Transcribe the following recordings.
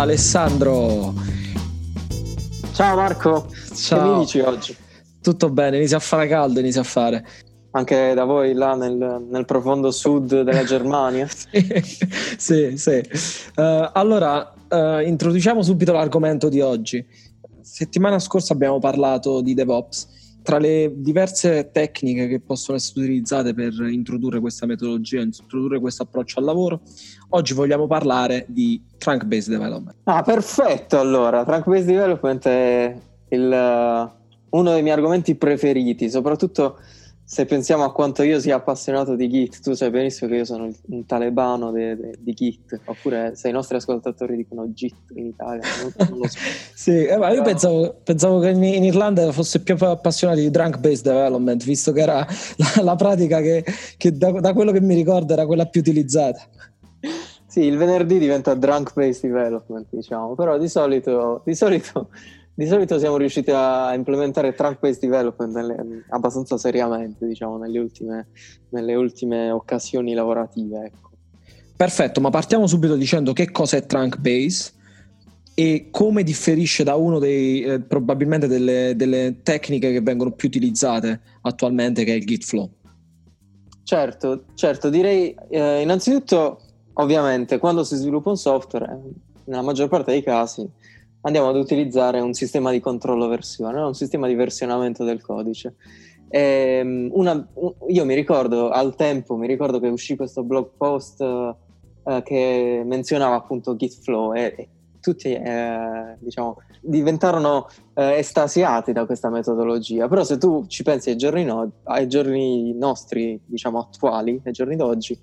Alessandro. Ciao Marco, Ciao. che mi dici oggi? Tutto bene, inizia a fare caldo, inizia a fare. Anche da voi là nel, nel profondo sud della Germania? sì, sì. Uh, allora, uh, introduciamo subito l'argomento di oggi. Settimana scorsa abbiamo parlato di DevOps tra le diverse tecniche che possono essere utilizzate per introdurre questa metodologia, introdurre questo approccio al lavoro, oggi vogliamo parlare di trunk based development. Ah, perfetto allora, trunk based development è il, uno dei miei argomenti preferiti, soprattutto se pensiamo a quanto io sia appassionato di Git, tu sai benissimo che io sono un talebano de, de, di Git, oppure se i nostri ascoltatori dicono Git in Italia. Non, non so. sì, eh, ma io pensavo, pensavo, che in, in, Irlanda fosse più appassionato di drunk based development, visto che era la, la pratica che, che da, da, quello che mi ricordo era quella più utilizzata. Sì, il venerdì diventa drunk based development, diciamo, però di solito, di solito di solito siamo riusciti a implementare trunk-based development nelle, abbastanza seriamente, diciamo, nelle ultime, nelle ultime occasioni lavorative. Ecco. Perfetto, ma partiamo subito dicendo che cosa è trunk-based e come differisce da uno dei eh, probabilmente delle, delle, tecniche che vengono più utilizzate attualmente, che è il Git Flow. Certo, certo, direi eh, innanzitutto, ovviamente, quando si sviluppa un software, nella maggior parte dei casi, andiamo ad utilizzare un sistema di controllo versione, un sistema di versionamento del codice. Ehm, una, io mi ricordo al tempo, mi ricordo che uscì questo blog post uh, che menzionava appunto Gitflow e, e tutti eh, diciamo, diventarono eh, estasiati da questa metodologia. Però se tu ci pensi ai giorni, no, ai giorni nostri, diciamo attuali, ai giorni d'oggi,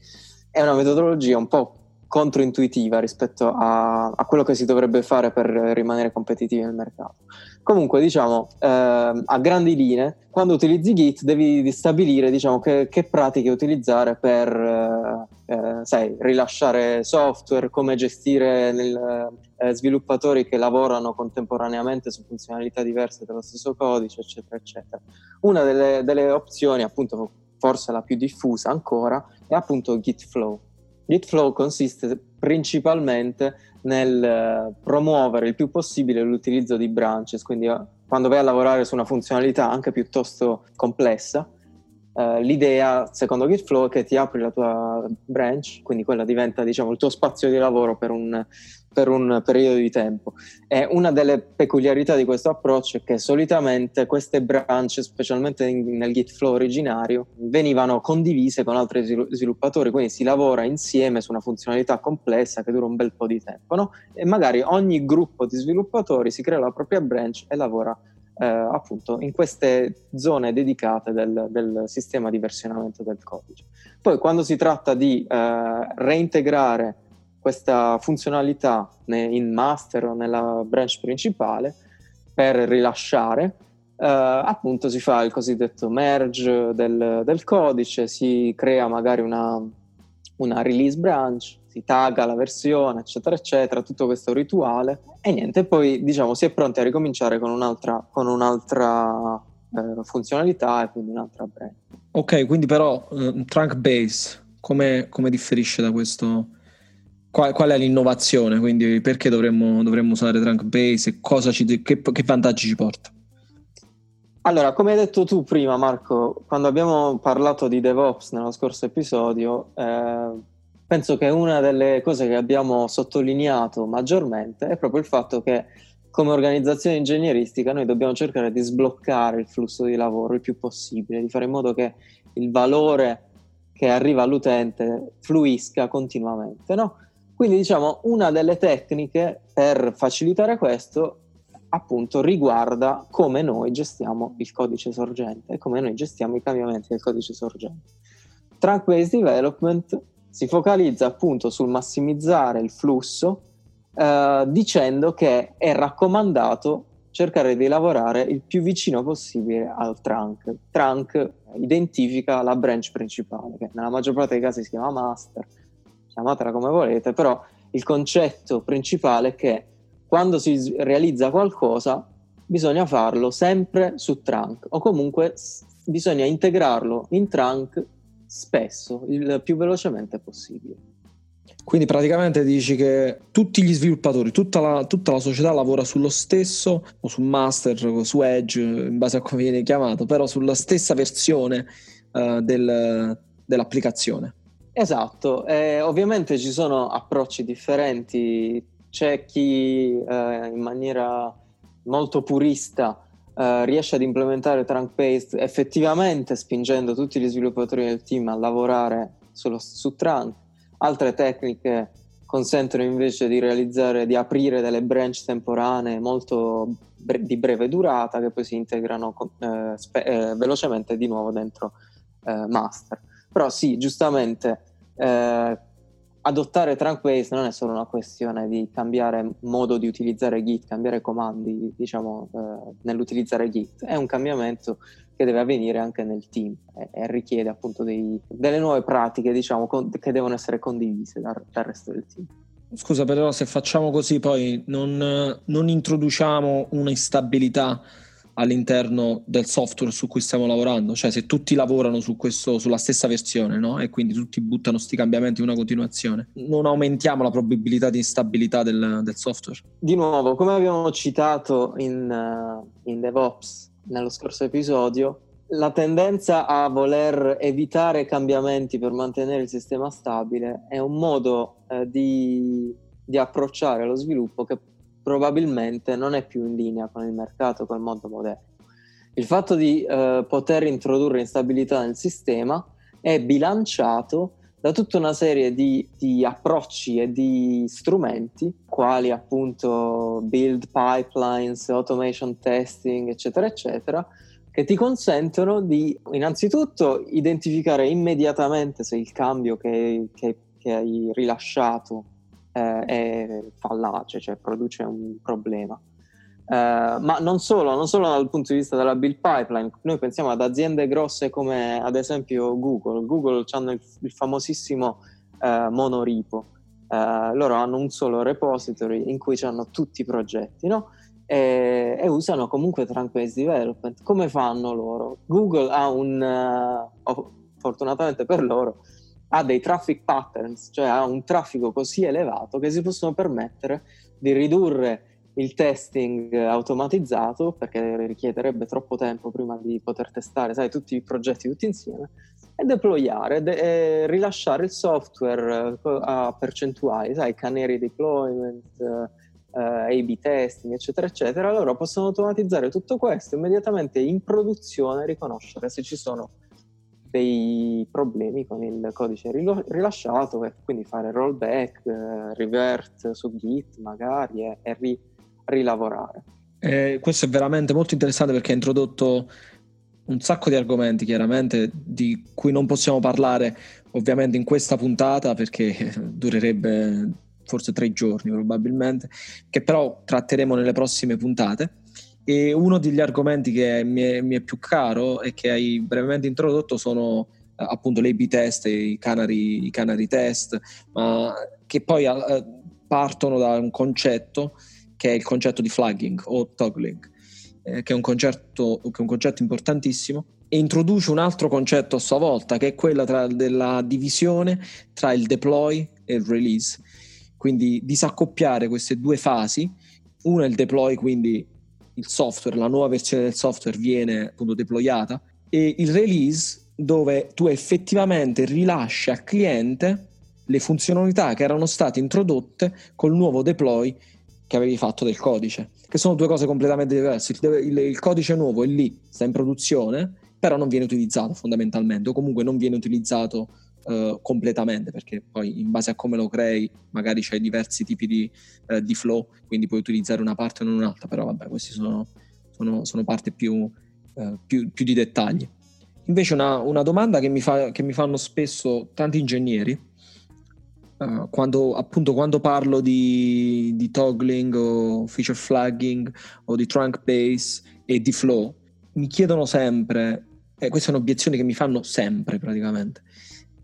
è una metodologia un po' controintuitiva rispetto a, a, quello che si dovrebbe fare per rimanere competitivi nel mercato. Comunque, diciamo, eh, a grandi linee, quando utilizzi Git devi stabilire diciamo, che, che, pratiche utilizzare per eh, eh, sai, rilasciare software, come gestire nel, eh, sviluppatori che lavorano contemporaneamente su funzionalità diverse dello stesso codice, eccetera, eccetera. Una delle, delle opzioni, appunto, forse la più diffusa ancora, è appunto Git Flow Gitflow consiste principalmente nel eh, promuovere il più possibile l'utilizzo di branches, quindi eh, quando vai a lavorare su una funzionalità anche piuttosto complessa, Uh, l'idea, secondo Gitflow, è che ti apri la tua branch, quindi quella diventa diciamo, il tuo spazio di lavoro per un, per un periodo di tempo. E una delle peculiarità di questo approccio è che solitamente queste branch, specialmente in, nel Gitflow originario, venivano condivise con altri sviluppatori, quindi si lavora insieme su una funzionalità complessa che dura un bel po' di tempo, no? E magari ogni gruppo di sviluppatori si crea la propria branch e lavora eh, appunto in queste zone dedicate del, del, sistema di versionamento del codice. Poi quando si tratta di eh, reintegrare questa funzionalità in master o nella branch principale per rilasciare, eh, appunto si fa il cosiddetto merge del, del codice, si crea magari una, una release branch si tagga la versione, eccetera, eccetera, tutto questo rituale e niente, poi diciamo si è pronti a ricominciare con un'altra, con un'altra eh, funzionalità e quindi un'altra brand. Ok, quindi però uh, trunk base come, come, differisce da questo? Qual, qual, è l'innovazione? Quindi perché dovremmo, dovremmo usare trunk base e cosa ci, che, che vantaggi ci porta? Allora, come hai detto tu prima, Marco, quando abbiamo parlato di DevOps nello scorso episodio, eh, penso che una delle cose che abbiamo sottolineato maggiormente è proprio il fatto che come organizzazione ingegneristica noi dobbiamo cercare di sbloccare il flusso di lavoro il più possibile, di fare in modo che il valore che arriva all'utente fluisca continuamente. No? Quindi diciamo una delle tecniche per facilitare questo appunto riguarda come noi gestiamo il codice sorgente e come noi gestiamo i cambiamenti del codice sorgente. Trunk-based development si focalizza appunto sul massimizzare il flusso eh, dicendo che è raccomandato cercare di lavorare il più vicino possibile al trunk. Trunk identifica la branch principale, che nella maggior parte dei casi si chiama master, chiamatela come volete, però il concetto principale è che quando si realizza qualcosa bisogna farlo sempre su trunk o comunque bisogna integrarlo in trunk spesso, il più velocemente possibile. Quindi praticamente dici che tutti gli sviluppatori, tutta la, tutta la, società lavora sullo stesso, o su master, su edge, in base a come viene chiamato, però sulla stessa versione uh, del, dell'applicazione. Esatto, eh, ovviamente ci sono approcci differenti, c'è chi eh, in maniera molto purista eh, riesce ad implementare trunk based effettivamente spingendo tutti gli sviluppatori del team a lavorare solo su trunk, altre tecniche consentono invece di realizzare, di aprire delle branch temporanee molto bre- di breve durata che poi si integrano eh, spe- eh, velocemente di nuovo dentro eh, master. Però sì, giustamente eh, adottare Trunk-based non è solo una questione di cambiare modo di utilizzare Git, cambiare comandi, diciamo, eh, nell'utilizzare Git, è un cambiamento che deve avvenire anche nel team e, e richiede appunto dei, delle nuove pratiche, diciamo, con, che devono essere condivise dal, dal, resto del team. Scusa, però se facciamo così poi non, non introduciamo un'instabilità all'interno del software su cui stiamo lavorando, cioè se tutti lavorano su questo, sulla stessa versione no? e quindi tutti buttano questi cambiamenti in una continuazione, non aumentiamo la probabilità di instabilità del, del software. Di nuovo, come abbiamo citato in, uh, in DevOps nello scorso episodio, la tendenza a voler evitare cambiamenti per mantenere il sistema stabile è un modo eh, di, di approcciare lo sviluppo che probabilmente non è più in linea con il mercato, con il mondo moderno. Il fatto di eh, poter introdurre instabilità nel sistema è bilanciato da tutta una serie di, di, approcci e di strumenti, quali appunto build pipelines, automation testing, eccetera, eccetera, che ti consentono di innanzitutto identificare immediatamente se il cambio che, che, che hai rilasciato eh, è fallace, cioè produce un problema. Eh, ma non solo, non solo dal punto di vista della build pipeline, noi pensiamo ad aziende grosse come ad esempio Google. Google hanno il, il famosissimo eh, monorepo. Eh, loro hanno un solo repository in cui hanno tutti i progetti, no? E, e, usano comunque Trunk-based development. Come fanno loro? Google ha un, uh, fortunatamente per loro, ha dei traffic patterns, cioè ha un traffico così elevato che si possono permettere di ridurre il testing automatizzato perché richiederebbe troppo tempo prima di poter testare sai, tutti i progetti tutti insieme e deployare de- e rilasciare il software uh, a percentuali, sai, canary deployment, uh, A-B testing, eccetera, eccetera. Allora possono automatizzare tutto questo immediatamente in produzione riconoscere se ci sono dei problemi con il codice rilasciato e quindi fare rollback, eh, revert su Git magari e, e ri- rilavorare. Eh, questo è veramente molto interessante perché ha introdotto un sacco di argomenti chiaramente di cui non possiamo parlare ovviamente in questa puntata perché durerebbe forse tre giorni probabilmente, che però tratteremo nelle prossime puntate e uno degli argomenti che mi è, mi è più caro e che hai brevemente introdotto sono eh, appunto le A-B test i canary, i canary test, ma che poi eh, partono da un concetto che è il concetto di flagging o toggling, eh, che, è un concetto, che è un concetto importantissimo e introduce un altro concetto a sua volta che è quello tra, della divisione tra il deploy e il release. Quindi disaccoppiare queste due fasi, una è il deploy, quindi il software, la nuova versione del software viene appunto deployata e il release dove tu effettivamente rilasci al cliente le funzionalità che erano state introdotte col nuovo deploy che avevi fatto del codice, che sono due cose completamente diverse. Il, il, il codice nuovo è lì, sta in produzione, però non viene utilizzato fondamentalmente, o comunque non viene utilizzato uh, completamente, perché poi in base a come lo crei magari c'hai diversi tipi di, uh, di, flow, quindi puoi utilizzare una parte o non un'altra, però vabbè, questi sono, sono, sono parti più, uh, più, più, di dettagli. Invece una, una domanda che mi, fa, che mi, fanno spesso tanti ingegneri, quando, appunto quando parlo di, di toggling o feature flagging o di trunk base e di flow, mi chiedono sempre, e queste sono obiezioni che mi fanno sempre praticamente,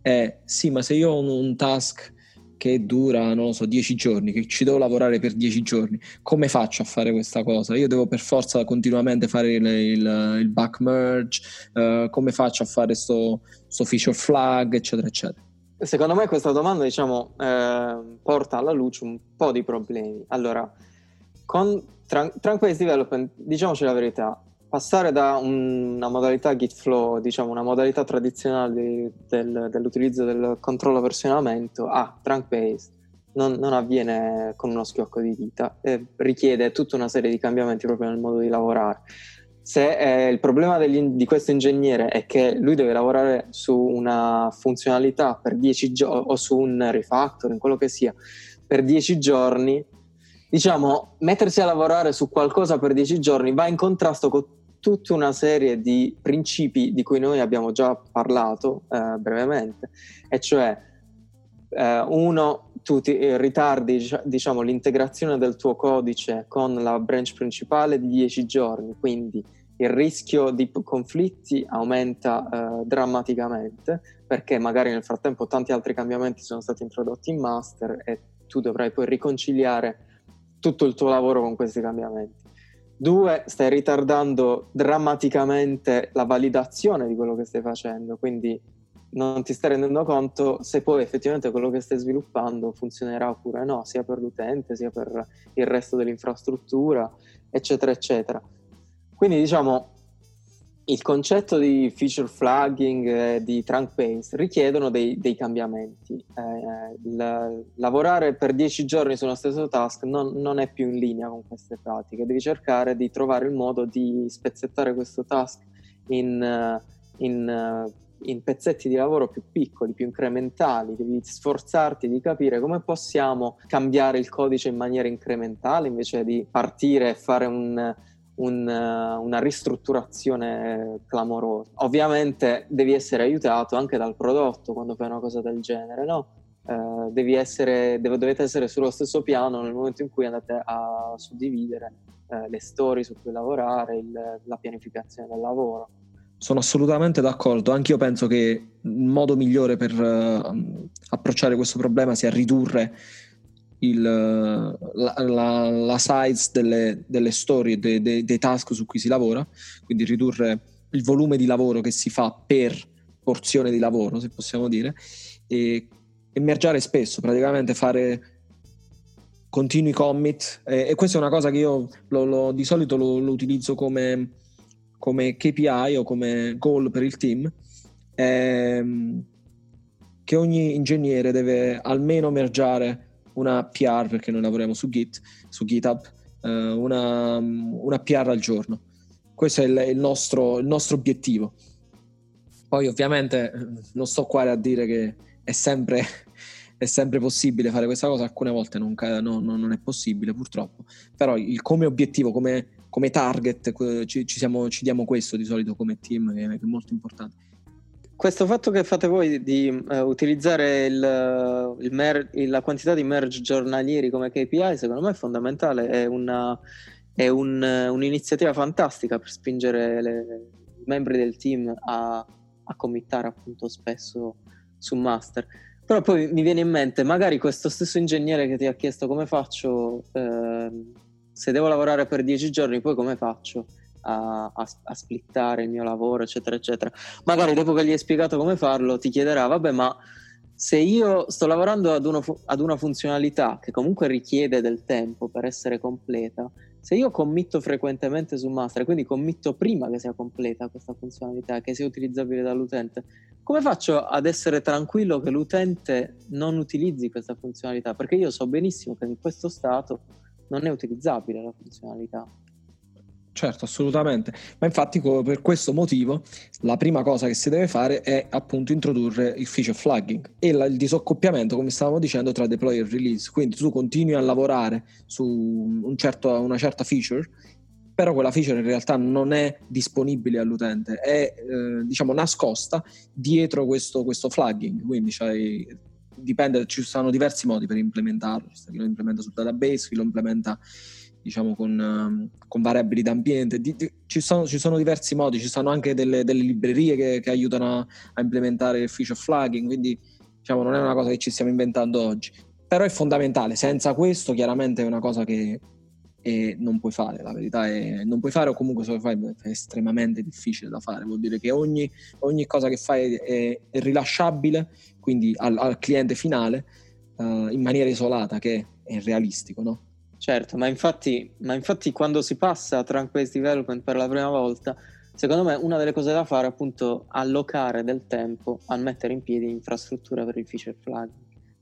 è sì, ma se io ho un, un task che dura, non lo so, 10 giorni, che ci devo lavorare per 10 giorni, come faccio a fare questa cosa? Io devo per forza continuamente fare il, il, il back merge, uh, come faccio a fare sto, sto feature flag, eccetera, eccetera. Secondo me questa domanda diciamo, eh, porta alla luce un po' di problemi. Allora, con Tran- Tranquility Development, diciamoci la verità, passare da un, una modalità Git flow, diciamo una modalità tradizionale di, del, dell'utilizzo del controllo versionamento a trunk based non, non, avviene con uno schiocco di dita e richiede tutta una serie di cambiamenti proprio nel modo di lavorare. Se eh, il problema di questo ingegnere è che lui deve lavorare su una funzionalità per 10 giorni o su un refactoring, quello che sia, per 10 giorni, diciamo, mettersi a lavorare su qualcosa per 10 giorni va in contrasto con tutta una serie di principi di cui noi abbiamo già parlato eh, brevemente, e cioè eh, uno, tu ti, eh, ritardi diciamo, l'integrazione del tuo codice con la branch principale di 10 giorni, quindi il rischio di conflitti aumenta eh, drammaticamente perché magari nel frattempo tanti altri cambiamenti sono stati introdotti in master e tu dovrai poi riconciliare tutto il tuo lavoro con questi cambiamenti. Due, stai ritardando drammaticamente la validazione di quello che stai facendo, quindi non ti stai rendendo conto se poi effettivamente quello che stai sviluppando funzionerà oppure no, sia per l'utente, sia per il resto dell'infrastruttura, eccetera, eccetera. Quindi diciamo il concetto di feature flagging e di trunk paste richiedono dei, dei cambiamenti. Eh, il, lavorare per dieci giorni su uno stesso task non, non, è più in linea con queste pratiche, devi cercare di trovare il modo di spezzettare questo task in, in, in pezzetti di lavoro più piccoli, più incrementali, devi sforzarti di capire come possiamo cambiare il codice in maniera incrementale invece di partire e fare un un, una ristrutturazione clamorosa. Ovviamente devi essere aiutato anche dal prodotto quando fai una cosa del genere, no? Eh, devi essere, deve, dovete essere sullo stesso piano nel momento in cui andate a suddividere eh, le storie su cui lavorare, il, la pianificazione del lavoro. Sono assolutamente d'accordo, anche io penso che il modo migliore per uh, approcciare questo problema sia ridurre il, la, la, la, size delle, delle storie, dei, dei, dei task su cui si lavora, quindi ridurre il volume di lavoro che si fa per porzione di lavoro, se possiamo dire, e emergiare spesso, praticamente fare continui commit e, e questa è una cosa che io lo, lo, di solito lo, lo utilizzo come, come, KPI o come goal per il team, ehm, che ogni ingegnere deve almeno mergiare una PR, perché noi lavoriamo su Git, su GitHub, eh, una, una, PR al giorno. Questo è il, il, nostro, il nostro obiettivo. Poi ovviamente non sto qua a dire che è sempre, è sempre possibile fare questa cosa, alcune volte non, non, non, è possibile purtroppo, però il, come obiettivo, come, come target ci, ci, siamo, ci, diamo questo di solito come team che è molto importante questo fatto che fate voi di uh, utilizzare il, il mer- la quantità di merge giornalieri come KPI, secondo me è fondamentale, è, una, è un, un'iniziativa fantastica per spingere le, i membri del team a, a committare appunto spesso su master. Però poi mi viene in mente, magari questo stesso ingegnere che ti ha chiesto come faccio, eh, se devo lavorare per dieci giorni, poi come faccio? A, a, a, splittare il mio lavoro, eccetera, eccetera. Magari dopo che gli hai spiegato come farlo, ti chiederà: vabbè, ma se io sto lavorando ad, uno, ad una funzionalità che comunque richiede del tempo per essere completa, se io committo frequentemente su master, quindi committo prima che sia completa questa funzionalità, che sia utilizzabile dall'utente, come faccio ad essere tranquillo che l'utente non utilizzi questa funzionalità? Perché io so benissimo che in questo stato non è utilizzabile la funzionalità. Certo, assolutamente. Ma infatti per questo motivo la prima cosa che si deve fare è appunto introdurre il feature flagging e il disaccoppiamento, come stavamo dicendo, tra deploy e release. Quindi tu continui a lavorare su un certo, una certa feature, però quella feature in realtà non è disponibile all'utente, è eh, diciamo nascosta dietro questo, questo flagging. Quindi dipende, ci sono diversi modi per implementarlo. Chi lo implementa sul database, chi lo implementa diciamo con, ehm, con variabili d'ambiente. Di, di, ci, sono, ci, sono, diversi modi, ci sono anche delle, delle librerie che, che, aiutano a, a, implementare il feature flagging, quindi diciamo, non è una cosa che ci stiamo inventando oggi. Però è fondamentale, senza questo chiaramente è una cosa che e non puoi fare, la verità è non puoi fare o comunque se lo fai è estremamente difficile da fare, vuol dire che ogni, ogni cosa che fai è, è rilasciabile, quindi al, al cliente finale, uh, in maniera isolata, che è realistico, no? Certo, ma infatti, ma infatti quando si passa a trunk-based development per la prima volta, secondo me una delle cose da fare è appunto allocare del tempo a mettere in piedi infrastrutture per il feature flag,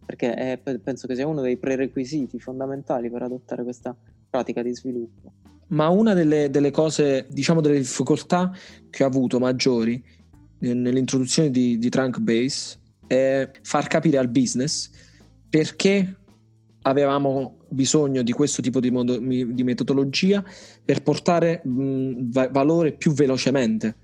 perché è, penso che sia uno dei prerequisiti fondamentali per adottare questa pratica di sviluppo. Ma una delle, delle cose, diciamo delle difficoltà che ho avuto maggiori nell'introduzione di, di Trunk Base è far capire al business perché avevamo bisogno di questo tipo di, modo, di metodologia per portare mh, va- valore più velocemente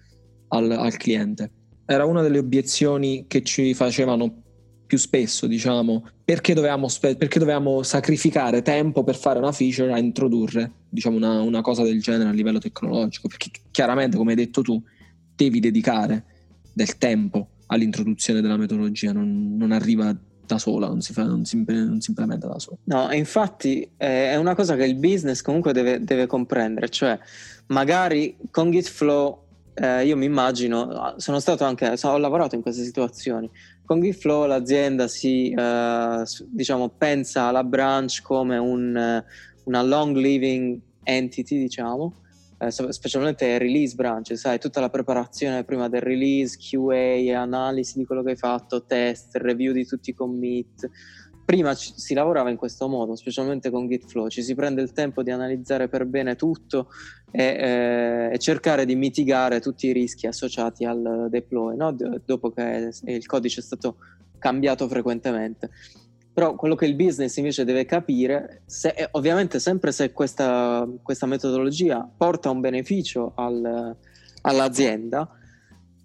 al, al, cliente. Era una delle obiezioni che ci facevano più spesso, diciamo, perché dovevamo, perché dovevamo sacrificare tempo per fare una feature a introdurre, diciamo, una, una, cosa del genere a livello tecnologico, perché chiaramente, come hai detto tu, devi dedicare del tempo all'introduzione della metodologia, non, non arriva da sola, non si, fa, non, si, non si, implementa da sola. No, infatti eh, è una cosa che il business comunque deve, deve comprendere, cioè magari con Gitflow eh, io mi immagino, sono stato anche, ho lavorato in queste situazioni, con Gitflow l'azienda si eh, diciamo, pensa alla branch come un, una long living entity, diciamo, eh, specialmente release branch, sai, tutta la preparazione prima del release, QA, analisi di quello che hai fatto, test, review di tutti i commit. Prima ci, si lavorava in questo modo, specialmente con Gitflow, ci si prende il tempo di analizzare per bene tutto e, eh, e cercare di mitigare tutti i rischi associati al deploy, no? D- dopo che il codice è stato cambiato frequentemente. Però quello che il business invece deve capire, se, ovviamente sempre se questa, questa, metodologia porta un beneficio al, all'azienda,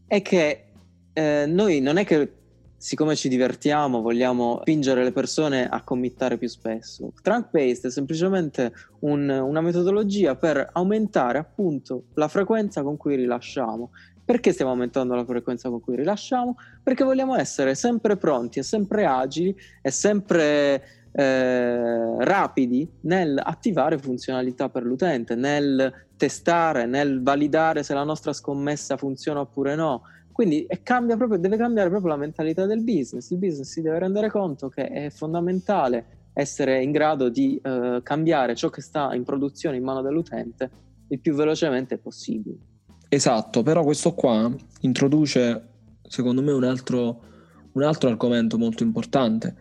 è che eh, noi non è che siccome ci divertiamo, vogliamo spingere le persone a committare più spesso. Trunk based è semplicemente un, una metodologia per aumentare appunto la frequenza con cui rilasciamo. Perché stiamo aumentando la frequenza con cui rilasciamo? Perché vogliamo essere sempre pronti e sempre agili e sempre eh, rapidi nel attivare funzionalità per l'utente, nel testare, nel validare se la nostra scommessa funziona oppure no, quindi cambia proprio, deve cambiare proprio la mentalità del business. Il business si deve rendere conto che è fondamentale essere in grado di eh, cambiare ciò che sta in produzione in mano dell'utente il più velocemente possibile. Esatto, però questo qua introduce, secondo me, un altro, un altro argomento molto importante,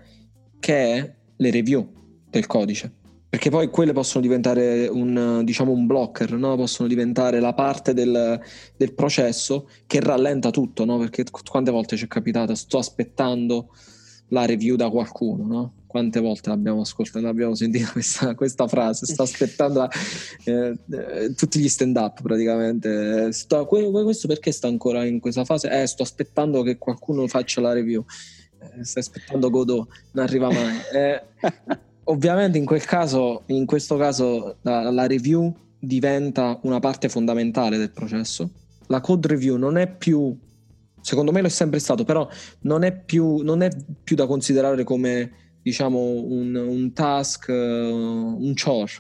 che è le review del codice perché poi quelle possono diventare un, diciamo, un blocker, no? possono diventare la parte del, del processo che rallenta tutto, no? perché quante volte ci è capitato, sto aspettando la review da qualcuno, no? quante volte l'abbiamo ascoltata, abbiamo sentito questa, questa frase, sto aspettando eh, eh, tutti gli stand up praticamente, sto, questo perché sta ancora in questa fase? Eh, sto aspettando che qualcuno faccia la review, eh, sto aspettando Godot, non arriva mai. Eh, ovviamente in quel caso, in questo caso, la, la, review diventa una parte fondamentale del processo. La code review non è più, secondo me lo è sempre stato, però non è più, non è più da considerare come diciamo un, un task, uh, un chore.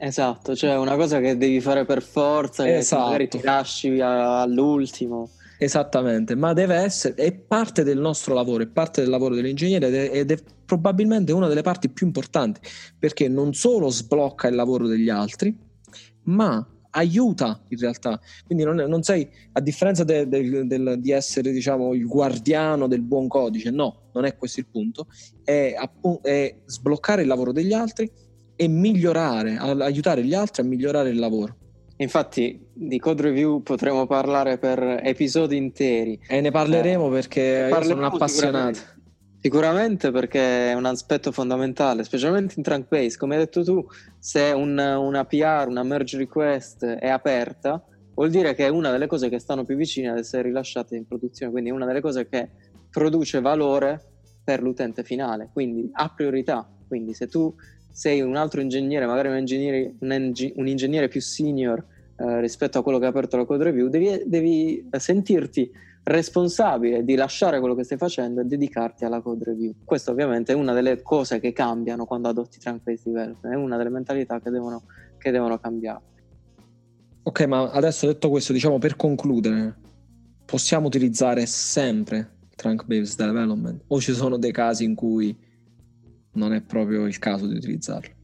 Esatto, cioè una cosa che devi fare per forza e esatto. magari ti lasci all'ultimo. Esattamente, ma deve essere, è parte del nostro lavoro, è parte del lavoro dell'ingegnere ed è, probabilmente una delle parti più importanti perché non solo sblocca il lavoro degli altri, ma aiuta in realtà. Quindi non, non sei, a differenza de, de, de, di essere diciamo, il guardiano del buon codice, no, non è questo il punto, è, appunto, è sbloccare il lavoro degli altri e migliorare, aiutare gli altri a migliorare il lavoro. Infatti di code review potremo parlare per episodi interi. E ne parleremo eh, perché sono un appassionato. Sicuramente, perché è un aspetto fondamentale, specialmente in trunk. Come hai detto tu, se un, una PR, una merge request è aperta, vuol dire che è una delle cose che stanno più vicine ad essere rilasciate in produzione, quindi è una delle cose che produce valore per l'utente finale, quindi ha priorità. Quindi se tu sei un altro ingegnere, magari un ingegnere, un, un ingegnere più senior eh, rispetto a quello che ha aperto la code review, devi, devi sentirti responsabile di lasciare quello che stai facendo e dedicarti alla code review. Questa ovviamente è una delle cose che cambiano quando adotti Trunk-Based Development, è una delle mentalità che devono, che devono cambiare. Ok, ma adesso detto questo, diciamo per concludere, possiamo utilizzare sempre Trunk-Based Development o ci sono dei casi in cui non è proprio il caso di utilizzarlo?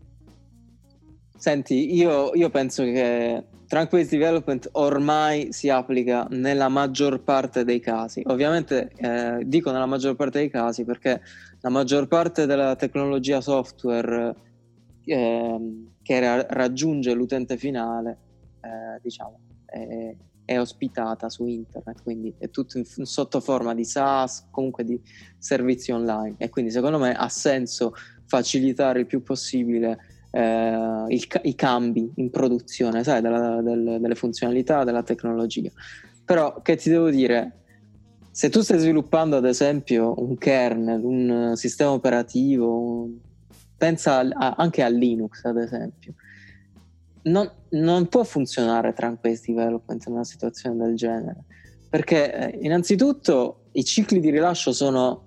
Senti, io, io penso che Trunk-based development ormai si applica nella maggior parte dei casi. Ovviamente eh, dico nella maggior parte dei casi perché la maggior parte della tecnologia software eh, che ra- raggiunge l'utente finale, eh, diciamo, è, è, ospitata su internet, quindi è tutto in sotto forma di SaaS, comunque di servizi online. E quindi secondo me ha senso facilitare il più possibile eh, il, i cambi in produzione, sai, della, del, delle funzionalità, della tecnologia. Però che ti devo dire? Se tu stai sviluppando ad esempio un kernel, un sistema operativo, un... pensa a, anche a Linux ad esempio, non, non può funzionare Trunk-based development in una situazione del genere, perché eh, innanzitutto i cicli di rilascio sono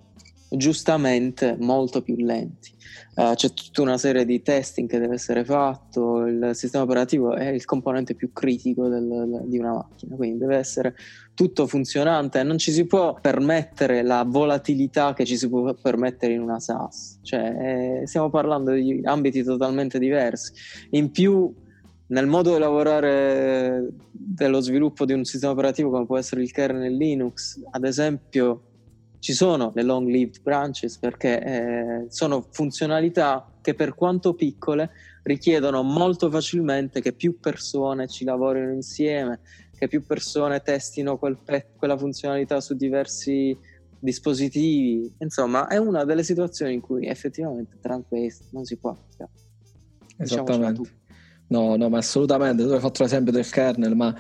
giustamente molto più lenti. Uh, c'è tutta una serie di testing che deve essere fatto, il sistema operativo è il componente più critico del, di una macchina, quindi deve essere tutto funzionante, non ci si può permettere la volatilità che ci si può permettere in una SaaS, cioè eh, stiamo parlando di ambiti totalmente diversi. In più nel modo di lavorare dello sviluppo di un sistema operativo come può essere il kernel Linux, ad esempio ci sono le long lived branches perché eh, sono funzionalità che per quanto piccole richiedono molto facilmente che più persone ci lavorino insieme, che più persone testino quel pe- quella funzionalità su diversi dispositivi. Insomma, è una delle situazioni in cui effettivamente Trunk-based non si può applicare. Esattamente. No, no, ma assolutamente. Tu hai fatto l'esempio del kernel, ma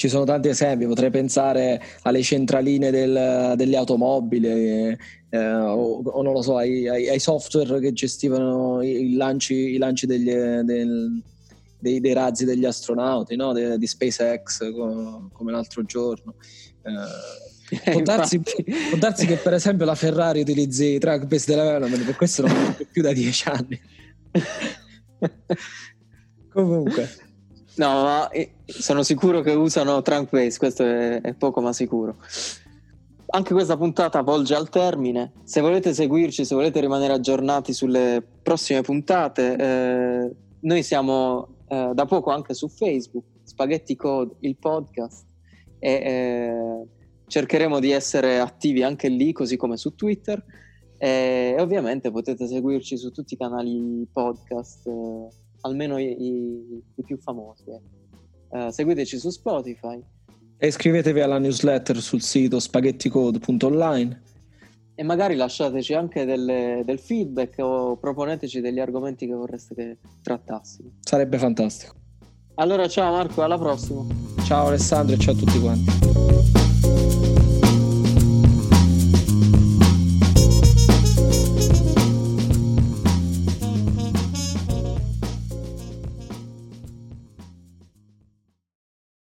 ci sono tanti esempi, potrei pensare alle centraline del, delle automobili eh, o, o, non lo so, ai, ai, software che gestivano i, lanci, i lanci degli, del, dei, dei, razzi degli astronauti, no? De, di SpaceX come, come l'altro giorno. Eh, può, darsi, può, darsi, che per esempio la Ferrari utilizzi track based development, per questo non è più da dieci anni. Comunque. No, ma eh, sono sicuro che usano Trunk Base, questo è, è, poco ma sicuro. Anche questa puntata volge al termine. Se volete seguirci, se volete rimanere aggiornati sulle prossime puntate, eh, noi siamo eh, da poco anche su Facebook, Spaghetti Code, il podcast, e eh, cercheremo di essere attivi anche lì, così come su Twitter. E ovviamente potete seguirci su tutti i canali podcast eh, almeno i, i, i più famosi. Uh, seguiteci su Spotify. E iscrivetevi alla newsletter sul sito spaghetticode.online. E magari lasciateci anche delle, del feedback o proponeteci degli argomenti che vorreste che trattassimo. Sarebbe fantastico. Allora ciao Marco, alla prossima. Ciao Alessandro e ciao a tutti quanti.